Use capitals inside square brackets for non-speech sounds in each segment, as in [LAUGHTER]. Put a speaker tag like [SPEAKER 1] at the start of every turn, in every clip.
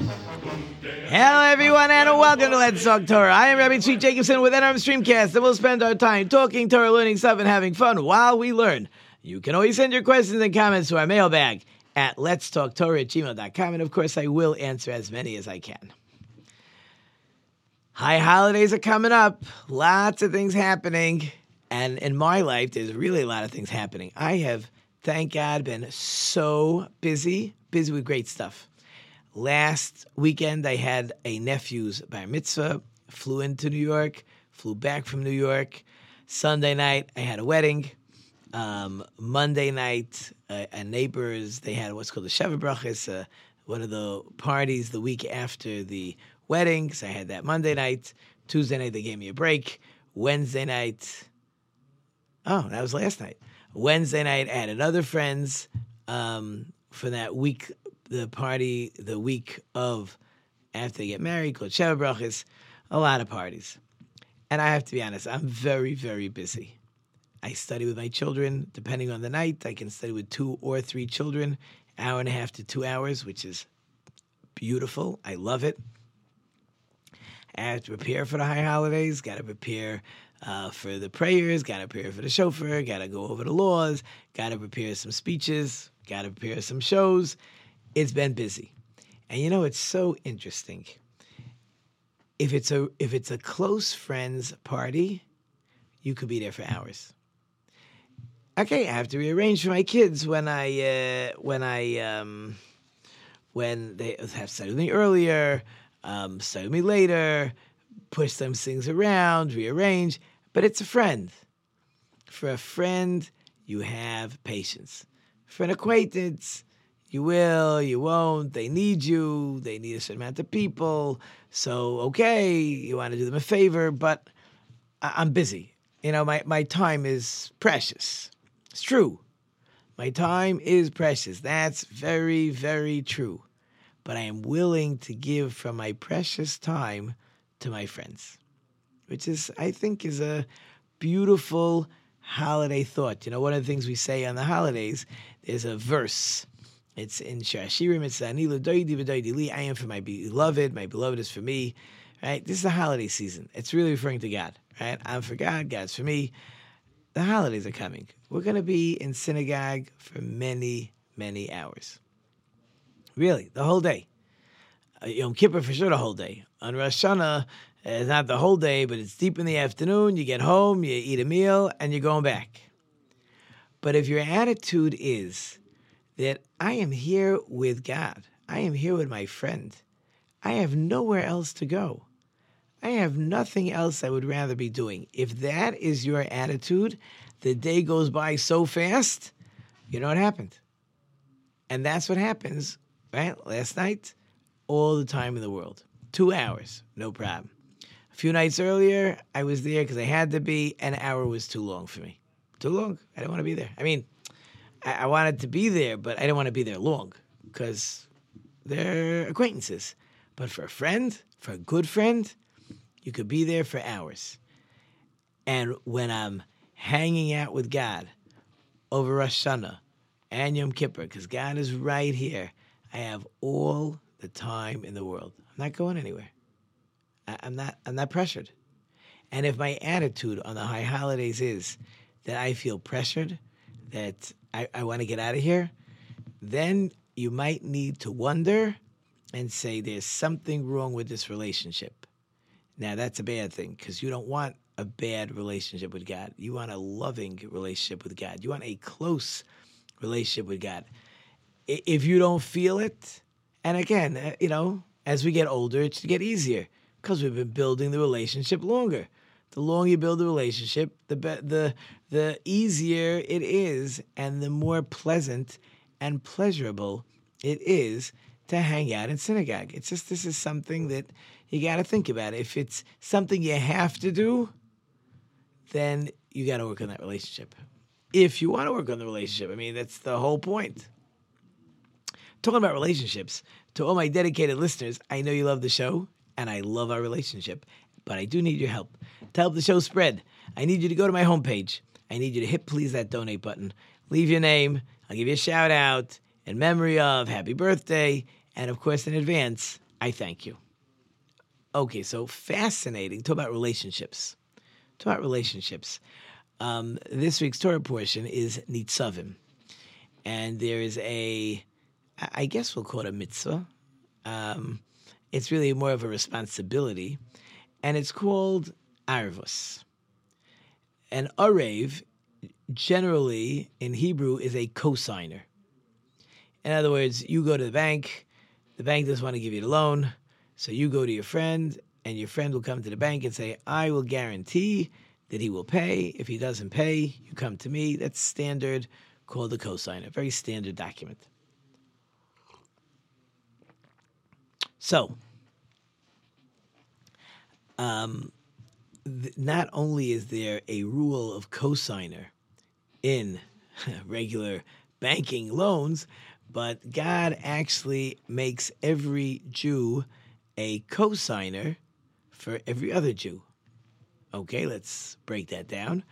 [SPEAKER 1] Hello, everyone, and welcome to Let's Talk Torah. I am Rabbi Tzvi Jacobson with NRM Streamcast, and we'll spend our time talking Torah, learning stuff, and having fun while we learn. You can always send your questions and comments to our mailbag at Let's Talk Torah at gmail.com, and of course, I will answer as many as I can. High holidays are coming up, lots of things happening, and in my life, there's really a lot of things happening. I have, thank God, been so busy, busy with great stuff. Last weekend, I had a nephew's bar mitzvah, flew into New York, flew back from New York. Sunday night, I had a wedding. Um, Monday night, uh, and neighbors, they had what's called the Sheva Brachas, uh, one of the parties the week after the wedding. So I had that Monday night. Tuesday night, they gave me a break. Wednesday night, oh, that was last night. Wednesday night, I had another friend's um, for that week the party the week of after they get married called Sheva Brachas, a lot of parties. And I have to be honest, I'm very, very busy. I study with my children, depending on the night. I can study with two or three children, hour and a half to two hours, which is beautiful. I love it. I have to prepare for the high holidays, got to prepare uh, for the prayers, got to prepare for the shofar, got to go over the laws, got to prepare some speeches, got to prepare some shows it's been busy. And you know, it's so interesting. If it's a if it's a close friends party, you could be there for hours. Okay, I have to rearrange for my kids when I uh, when I um, when they have started me earlier, um, started me later, push some things around, rearrange. But it's a friend. For a friend, you have patience. For an acquaintance, you will, you won't. They need you. They need a certain amount of people. So, okay, you want to do them a favor, but I- am busy. You know, my, my time is precious. It's true. My time is precious. That's very, very true. But I am willing to give from my precious time to my friends, which is, I think, is a beautiful holiday thought. You know, one of the things we say on the holidays, there's a verse it's in Shir HaShirim. It's Anila Doidi V'Doidi Li. I am for my beloved. My beloved is for me. Right? This is the holiday season. It's really referring to God. Right? I'm for God. God's for me. The holidays are coming. We're going to be in synagogue for many, many hours. Really, the whole day. Uh, Yom Kippur for sure the whole day. On Rosh Hashanah, it's not the whole day, but it's deep in the afternoon. You get home, you eat a meal, and you're going back. But if your attitude is, that I am here with God. I am here with my friend. I have nowhere else to go. I have nothing else I would rather be doing. If that is your attitude, the day goes by so fast, you know what happened. And that's what happens, right? Last night, all the time in the world. Two hours, no problem. A few nights earlier, I was there because I had to be. An hour was too long for me. Too long. I didn't want to be there. I mean, I, I wanted to be there, but I didn't want to be there long because they're acquaintances. But for a friend, for a good friend, you could be there for hours. And when I'm hanging out with God over Rosh Hashanah and Yom Kippur, because God is right here, I have all the time in the world. I'm not going anywhere. I, I'm not. I'm not pressured. And if my attitude on the high holidays is that I feel pressured, that I, I want to get out of here, then you might need to wonder and say there's something wrong with this relationship. Now, that's a bad thing because you don't want a bad relationship with God. You want a loving relationship with God. You want a close relationship with God. If you don't feel it, and again, uh, you know, as we get older, it should get easier because we've been building the relationship longer the longer you build the relationship, the be- the the easier it is, and the more pleasant and pleasurable it is to hang out in synagogue. It's just this is something that you got to think about. If it's something you have to do, then you got to work on that relationship. If you want to work on the relationship, I mean, that's the whole point. Talking about relationships, to all my dedicated listeners, I know you love the show and I love our relationship, but I do need your help. To help the show spread, I need you to go to my homepage. I need you to hit please that donate button. Leave your name. I'll give you a shout out in memory of happy birthday. And of course, in advance, I thank you. Okay, so fascinating. Talk about relationships. Talk about relationships. Um, this week's Torah portion is Nitzavim. And there is a, I guess we'll call it a mitzvah. Um, it's really more of a responsibility. And it's called Arvus. An Arev, generally in Hebrew, is a cosigner. In other words, you go to the bank, the bank doesn't want to give you the loan, so you go to your friend, and your friend will come to the bank and say, I will guarantee that he will pay. If he doesn't pay, you come to me. That's standard, called a cosigner, very standard document. So, um, th- not only is there a rule of cosigner in [LAUGHS] regular banking loans, but God actually makes every Jew a cosigner for every other Jew. Okay, let's break that down.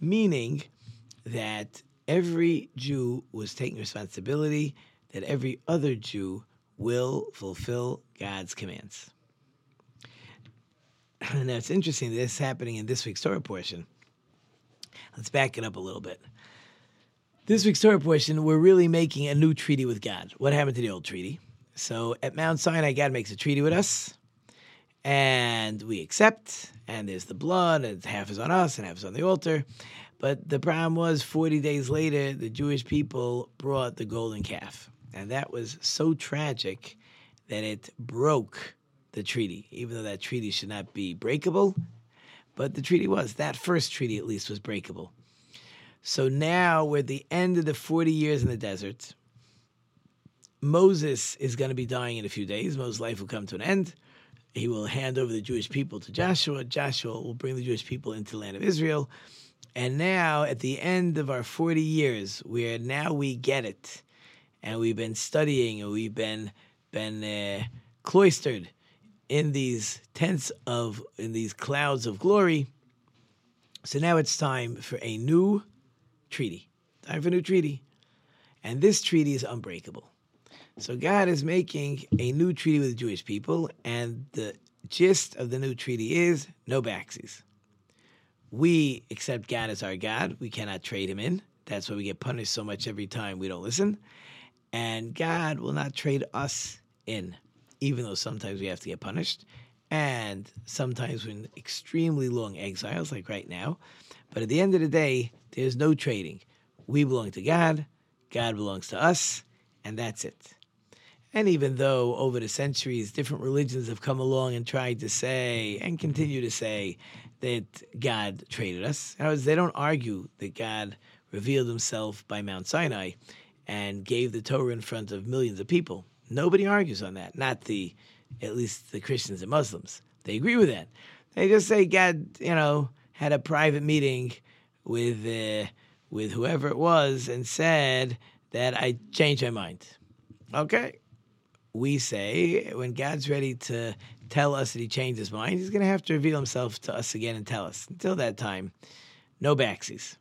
[SPEAKER 1] Meaning that every Jew was taking responsibility, that every other Jew will fulfill God's commands. [CLEARS THROAT] Now it's interesting that this is happening in this week's Torah portion. Let's back it up a little bit. This week's Torah portion, we're really making a new treaty with God. What happened to the old treaty? So at Mount Sinai, God makes a treaty with us, and we accept, and there's the blood, and half is on us and half is on the altar. But the problem was 40 days later, the Jewish people brought the golden calf. And that was so tragic that it broke the treaty, even though that treaty should not be breakable. But the treaty was. That first treaty, at least, was breakable. So now we're at the end of the 40 years in the desert. Moses is going to be dying in a few days. Moses' life will come to an end. He will hand over the Jewish people to Joshua. Joshua will bring the Jewish people into the land of Israel. And now, at the end of our 40 years, where now we get it, and we've been studying, and we've been been uh, cloistered in these tents of in these clouds of glory. So now it's time for a new treaty. Time for a new treaty. And this treaty is unbreakable. So God is making a new treaty with the Jewish people, and the gist of the new treaty is no backsies. We accept God as our God. We cannot trade him in. That's why we get punished so much every time we don't listen. And God will not trade us in even though sometimes we have to get punished, and sometimes we're in extremely long exiles, like right now. But at the end of the day, there's no trading. We belong to God, God belongs to us, and that's it. And even though over the centuries different religions have come along and tried to say and continue to say that God traded us, in other words, they don't argue that God revealed himself by Mount Sinai and gave the Torah in front of millions of people. Nobody argues on that. Not the, at least the Christians and Muslims. They agree with that. They just say God, you know, had a private meeting with uh, with whoever it was and said that I changed my mind. Okay. We say when God's ready to tell us that he changed his mind, he's going to have to reveal himself to us again and tell us. Until that time, no backsies.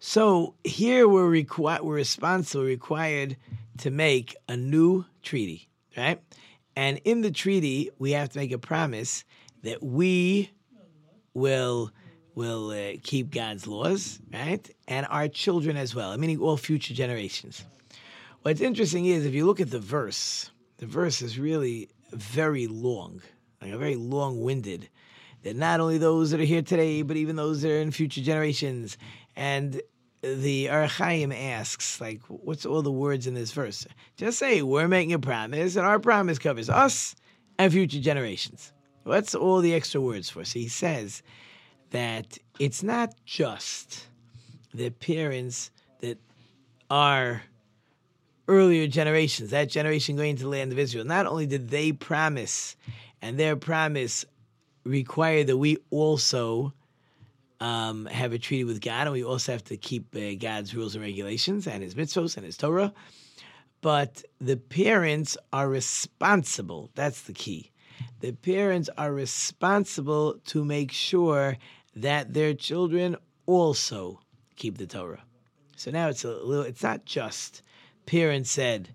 [SPEAKER 1] So here we're requ- we're responsible, required to make a new treaty, right? And in the treaty, we have to make a promise that we will will uh, keep God's laws, right? And our children as well, meaning all future generations. What's interesting is if you look at the verse, the verse is really very long, like a very long-winded. That not only those that are here today, but even those that are in future generations. And the Ohr HaChaim asks, like, what's all the words in this verse? Just say we're making a promise, and our promise covers us and future generations. What's all the extra words for? So he says that it's not just the parents that are earlier generations, that generation going to the land of Israel, not only did they promise, and their promise required that we also um, have a treaty with God, and we also have to keep uh, God's rules and regulations and His mitzvos and His Torah. But the parents are responsible. That's the key. The parents are responsible to make sure that their children also keep the Torah. So now it's a little. It's not just parents said,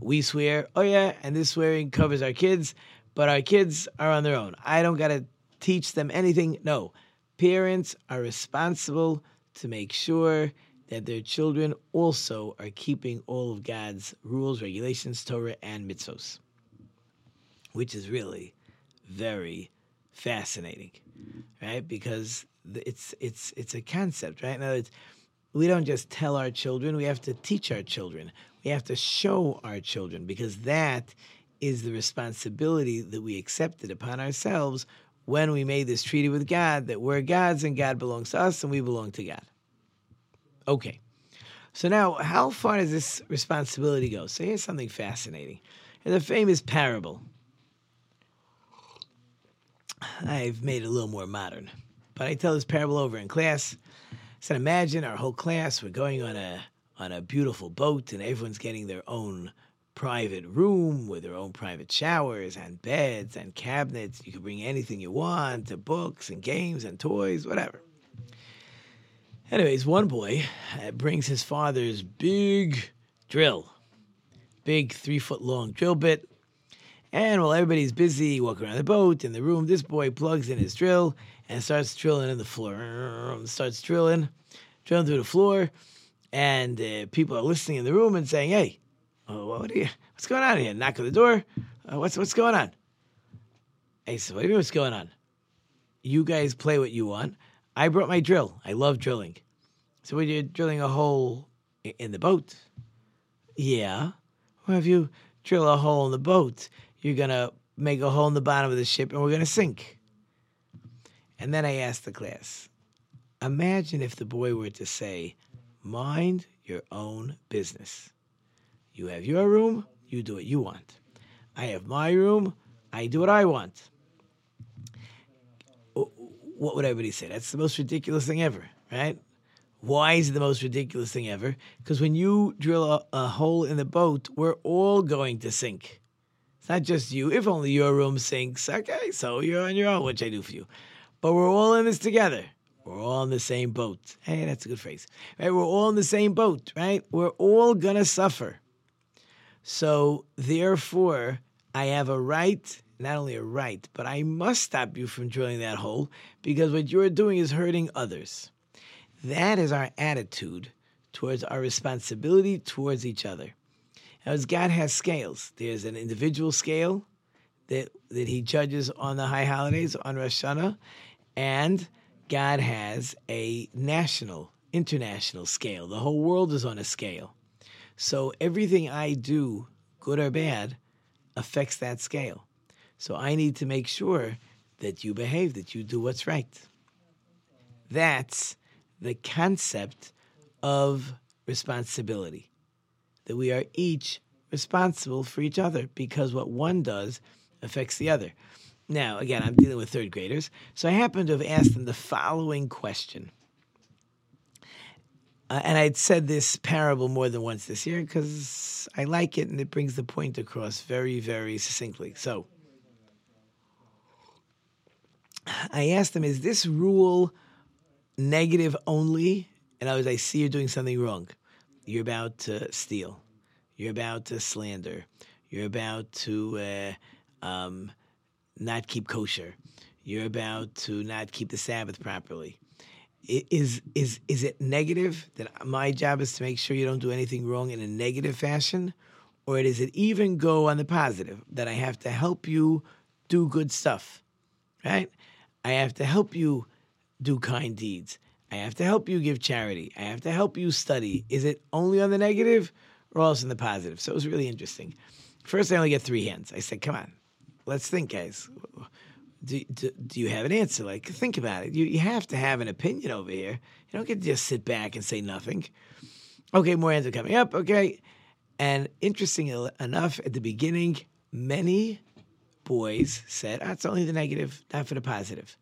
[SPEAKER 1] "We swear." Oh yeah, and this swearing covers our kids, but our kids are on their own. I don't got to teach them anything. No, parents are responsible to make sure that their children also are keeping all of God's rules, regulations, Torah, and mitzvos, which is really very fascinating, right? Because it's it's it's a concept, right? Now, it's we don't just tell our children; we have to teach our children. We have to show our children because that is the responsibility that we accepted upon ourselves when we made this treaty with God that we're God's and God belongs to us and we belong to God. Okay. So now, how far does this responsibility go? So here's something fascinating. In the famous parable, I've made it a little more modern, but I tell this parable over in class. Said, imagine our whole class, we're going on a on a beautiful boat and everyone's getting their own private room with their own private showers and beds and cabinets. You can bring anything you want, to books and games and toys, whatever. Anyways, one boy uh, brings his father's big drill, big three foot long drill bit. And while everybody's busy walking around the boat in the room, this boy plugs in his drill and starts drilling in the floor. Starts drilling, drilling through the floor. And uh, people are listening in the room and saying, Hey, uh, what you, what's going on here? Knock on the door. Uh, what's, what's going on? Hey, so what do you mean what's going on? You guys play what you want. I brought my drill. I love drilling. So when you're drilling a hole in the boat, yeah. Well, if you drill a hole in the boat, you're gonna make a hole in the bottom of the ship, and we're gonna sink. And then I asked the class, imagine if the boy were to say, "Mind your own business. You have your room. You do what you want. I have my room. I do what I want." what would everybody say? That's the most ridiculous thing ever, right? Why is it the most ridiculous thing ever? Because when you drill a, a, hole in the boat, we're all going to sink. It's not just you. If only your room sinks, okay, so you're on your own, which I do for you. But we're all in this together. We're all in the same boat. Hey, that's a good phrase. Right? We're all in the same boat, right? We're all to suffer. So, therefore, I have a right not only a right, but I must stop you from drilling that hole because what you're doing is hurting others. That is our attitude towards our responsibility towards each other. As God has scales, there's an individual scale that, that He judges on the high holidays, on Rosh Hashanah, and God has a national, international scale. The whole world is on a scale. So everything I do, good or bad, affects that scale. So I need to make sure that you behave, that you do what's right. That's the concept of responsibility. That we are each responsible for each other because what one does affects the other. Now, again, I'm dealing with third graders, so I happen to have asked them the following question. Uh, and I'd said this parable more than once this year because I like it and it brings the point across very, very succinctly. So, I asked him, is this rule negative only? And I was, I see you're doing something wrong. You're about to steal. You're about to slander. You're about to uh, um, not keep kosher. You're about to not keep the Sabbath properly. Is is is it negative that my job is to make sure you don't do anything wrong in a negative fashion, or does it even go on the positive that I have to help you do good stuff, right? I have to help you do kind deeds. I have to help you give charity. I have to help you study. Is it only on the negative or also on the positive? So it was really interesting. First, I only get three hands. I said, come on, let's think, guys. Do, do, do, you have an answer? Like, think about it. You, you have to have an opinion over here. You don't get to just sit back and say nothing. Okay, more hands are coming up. Okay. And interesting enough, at the beginning, many boys said, oh, it's only the negative, not for the positive.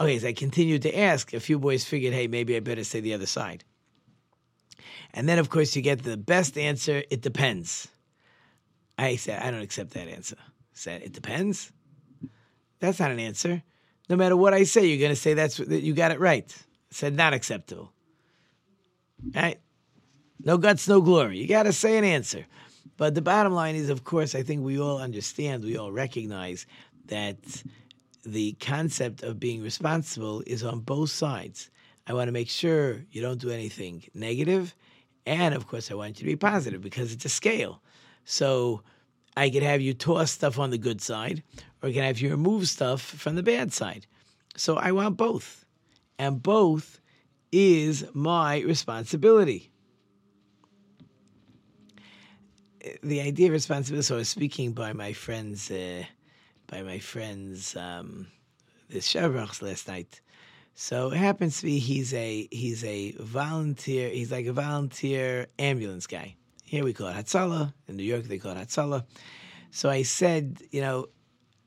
[SPEAKER 1] Okay, as I continued to ask, a few boys figured, hey, maybe I better say the other side. And then, of course, you get the best answer it depends. I said, I don't accept that answer. Said, it depends. That's not an answer. No matter what I say, you're going to say that's that you got it right. I said, not acceptable. Right? No guts, no glory. You got to say an answer. But the bottom line is, of course, I think we all understand, we all recognize that the concept of being responsible is on both sides. I want to make sure you don't do anything. And of course, I want you to be positive because it's a scale. So I could have you toss stuff on the good side, or I can have you remove stuff from the bad side. So I want both. And both is my responsibility. The idea of responsibility. So I was speaking by my friends, uh, by my friends, um, the Shavrachs last night. So it happens to be he's a he's a volunteer. He's like a volunteer ambulance guy. Here we call it Hatzalah. In New York, they call it Hatzalah. So I said, you know,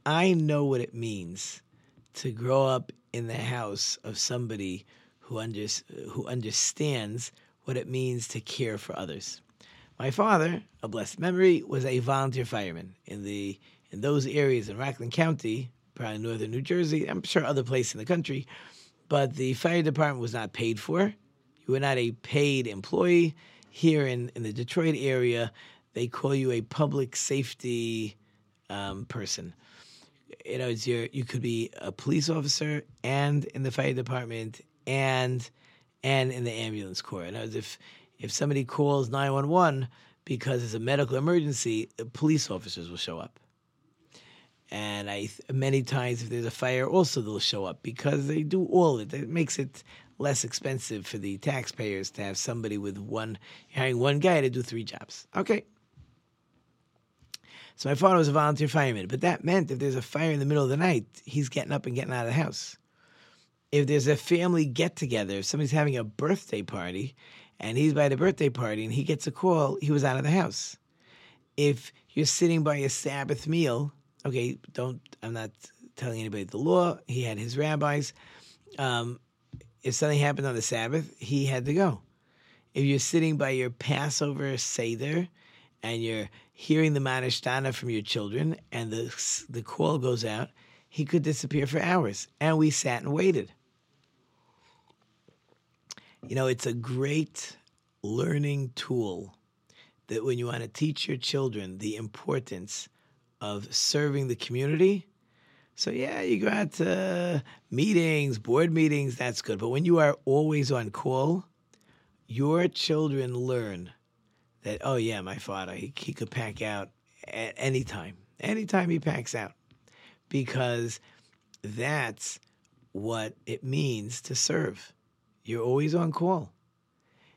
[SPEAKER 1] I know what it means to grow up in the house of somebody who, under, who understands what it means to care for others. My father, a blessed memory, was a volunteer fireman in the in those areas in Rockland County, probably northern New Jersey. I'm sure other places in the country but the fire department was not paid for. You were not a paid employee. Here in, in the Detroit area, they call you a public safety um, person. You know, it's your, you could be a police officer and in the fire department and and in the ambulance corps. And if if somebody calls nine one one because it's a medical emergency, police officers will show up and I many times if there's a fire, also they'll show up because they do all it. It makes it less expensive for the taxpayers to have somebody with one hiring one guy to do three jobs. Okay. So my father was a volunteer fireman, but that meant if there's a fire in the middle of the night, he's getting up and getting out of the house. If there's a family get together, if somebody's having a birthday party and he's by the birthday party and he gets a call, he was out of the house. If you're sitting by a Sabbath meal okay, don't, I'm not telling anybody the law. He had his rabbis. Um, if something happened on the Sabbath, he had to go. If you're sitting by your Passover Seder and you're hearing the Ma Nishtana from your children and the, the call goes out, he could disappear for hours. And we sat and waited. You know, it's a great learning tool that when you want to teach your children the importance of serving the community. So yeah, you go out to meetings, board meetings, that's good. But when you are always on call, your children learn that, oh yeah, my father, he, he could pack out at any time, anytime he packs out. Because that's what it means to serve. You're always on call.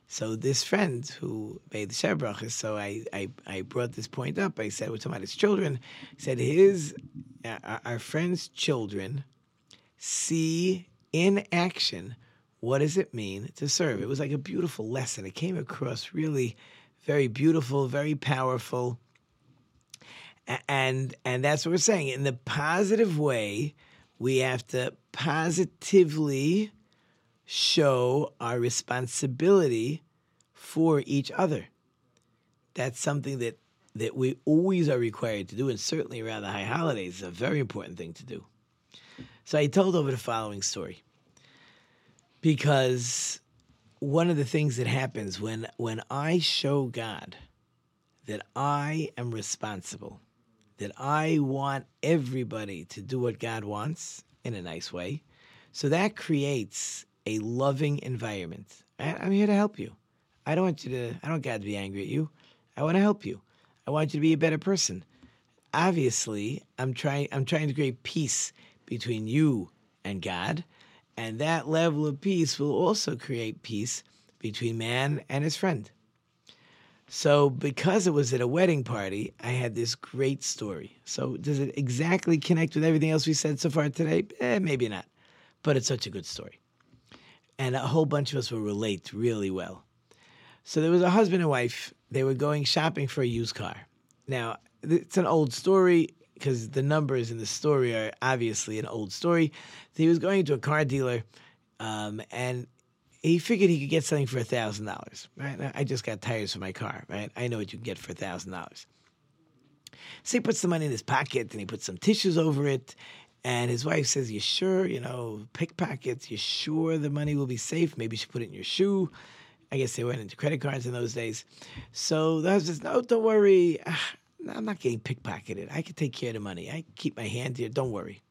[SPEAKER 1] So this friend who made the Shebrach, so I, I, I brought this point up. I said, we're talking about his children. said his, uh, our friend's children see in action what does it mean to serve. It was like a beautiful lesson. It came across really very beautiful, very powerful. And and that's what we're saying. In the positive way, we have to positively show our responsibility for each other. That's something that, that we always are required to do, and certainly around the high holidays is a very important thing to do. So I told over the following story because one of the things that happens when when I show God that I am responsible, that I want everybody to do what God wants in a nice way, so that creates a loving environment. I'm here to help you. I don't want you to, I don't God to be angry at you. I want to help you. I want you to be a better person. Obviously, I'm trying, I'm trying to create peace between you and God. And that level of peace will also create peace between man and his friend. So, because it was at a wedding party, I had this great story. So, does it exactly connect with everything else we said so far today? Eh, maybe not. But it's such a good story and a whole bunch of us will relate really well. So there was a husband and wife. They were going shopping for a used car. Now, it's an old story because the numbers in the story are obviously an old story. He was going to a car dealer um, and he figured he could get something for a thousand dollars. Right? I just got tires for my car. Right? I know what you can get for a thousand dollars. So he puts the money in his pocket and he puts some tissues over it. And his wife says, "You sure? You know, pickpockets. You sure the money will be safe? Maybe you should put it in your shoe." I guess they went into credit cards in those days. So the husband says, "No, don't worry. Ah, I'm not getting pickpocketed. I can take care of the money. I keep my hand here. Don't worry."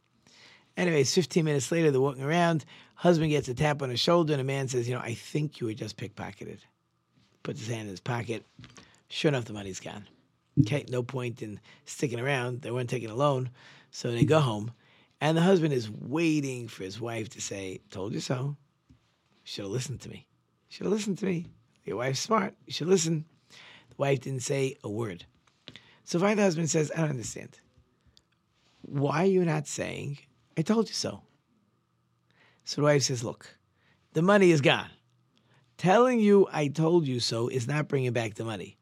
[SPEAKER 1] Anyways, 15 minutes later, they're walking around. Husband gets a tap on his shoulder, and a man says, You know, I think you were just pickpocketed. Puts his hand in his pocket. Sure enough, the money's gone. Okay, no point in sticking around. They weren't taking a loan. So they go home, and the husband is waiting for his wife to say, Told you so. Should have listened to me. Should have listened to me. Your wife's smart. You should listen. The wife didn't say a word. So finally, the husband says, I don't understand. Why are you not saying, I told you so? So the wife says, Look, the money is gone. Telling you I told you so is not bringing back the money.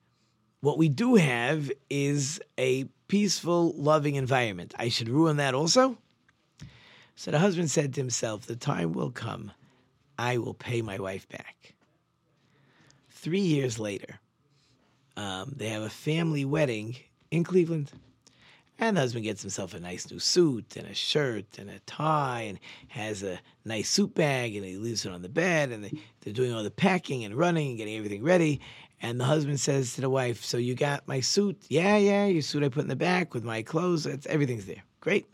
[SPEAKER 1] What we do have is a peaceful, loving environment. I should ruin that also? So the husband said to himself, The time will come, I will pay my wife back. Three years later, um, they have a family wedding in Cleveland. And the husband gets himself a nice new suit and a shirt and a tie and has a nice suit bag and he leaves it on the bed and they, they're doing all the packing and running and getting everything ready. And the husband says to the wife, So you got my suit? Yeah, yeah, your suit I put in the back with my clothes. It's, everything's there. Great.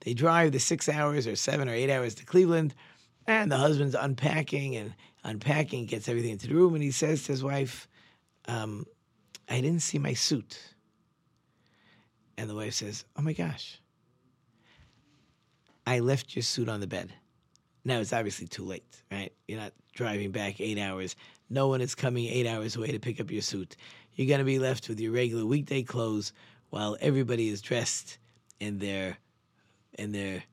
[SPEAKER 1] They drive the six hours or seven or eight hours to Cleveland, and the husband's unpacking and unpacking, gets everything into the room, and he says to his wife, um, I didn't see my suit. And the wife says, Oh my gosh, I left your suit on the bed. Now it's obviously too late, right? You're not driving back eight hours. No one is coming eight hours away to pick up your suit. You're going to be left with your regular weekday clothes while everybody is dressed in their in their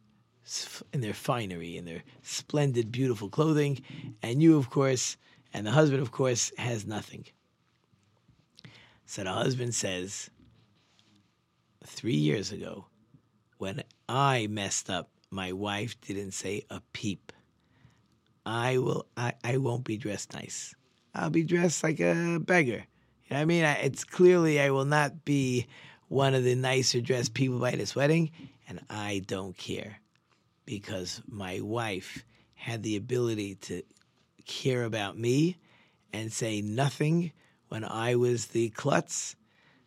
[SPEAKER 1] in their finery, in their splendid, beautiful clothing, and you, of course, and the husband, of course, has nothing. So the husband says, three years ago, when I messed up, my wife didn't say a peep. I will. I, I won't be dressed nice. I'll be dressed like a beggar. You know what I mean? I, it's clearly I will not be one of the nicer dressed people by this wedding, and I don't care because my wife had the ability to care about me and say nothing when I was the klutz.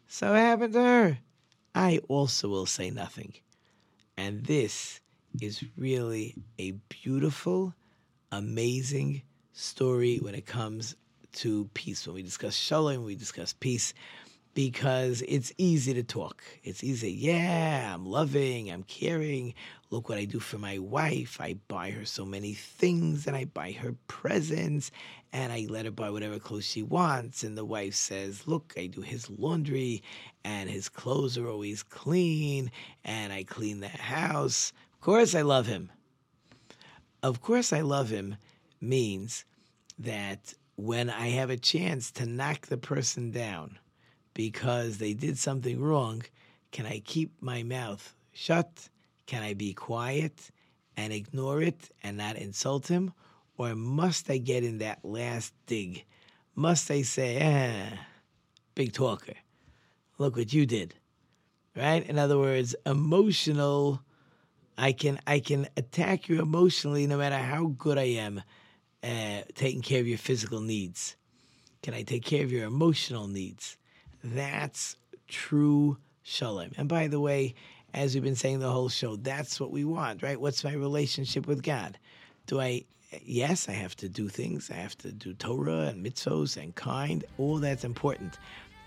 [SPEAKER 1] So it happened to her. I also will say nothing. And this is really a beautiful, amazing story when it comes to peace. When we discuss shalom, we discuss peace because it's easy to talk. It's easy. Yeah, I'm loving, I'm caring. Look what I do for my wife. I buy her so many things and I buy her presents and I let her buy whatever clothes she wants. And the wife says, Look, I do his laundry and his clothes are always clean and I clean the house. Of course, I love him. Of course, I love him means that when I have a chance to knock the person down because they did something wrong, can I keep my mouth shut? Can I be quiet and ignore it and not insult him? Or must I get in that last dig? Must I say, eh, big talker, look what you did? Right? In other words, emotional I can I can attack you emotionally no matter how good I am uh, taking care of your physical needs. Can I take care of your emotional needs? That's true shalom. And by the way, as we've been saying the whole show, that's what we want, right? What's my relationship with God? Do I yes, I have to do things. I have to do Torah and mitzvos and kind. All that's important.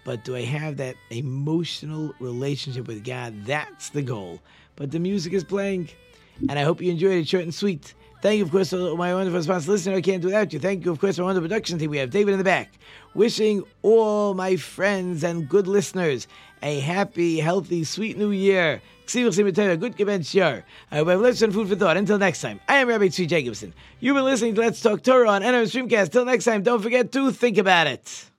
[SPEAKER 1] But do I have that emotional relationship with God? That's the goal. But the music is playing, and I hope you enjoyed it short and sweet. Thank you, of course, my wonderful sponsor listener. I can't do without you. Thank you, of course, our wonderful production team. We have David in the back. Wishing all my friends and good listeners a happy, healthy, sweet new year. Good year. I hope I've left some food for thought. Until next time, I am Rabbi Tzvi Jacobson. You've been listening to Let's Talk Torah on NR Streamcast. Till next time, don't forget to think about it.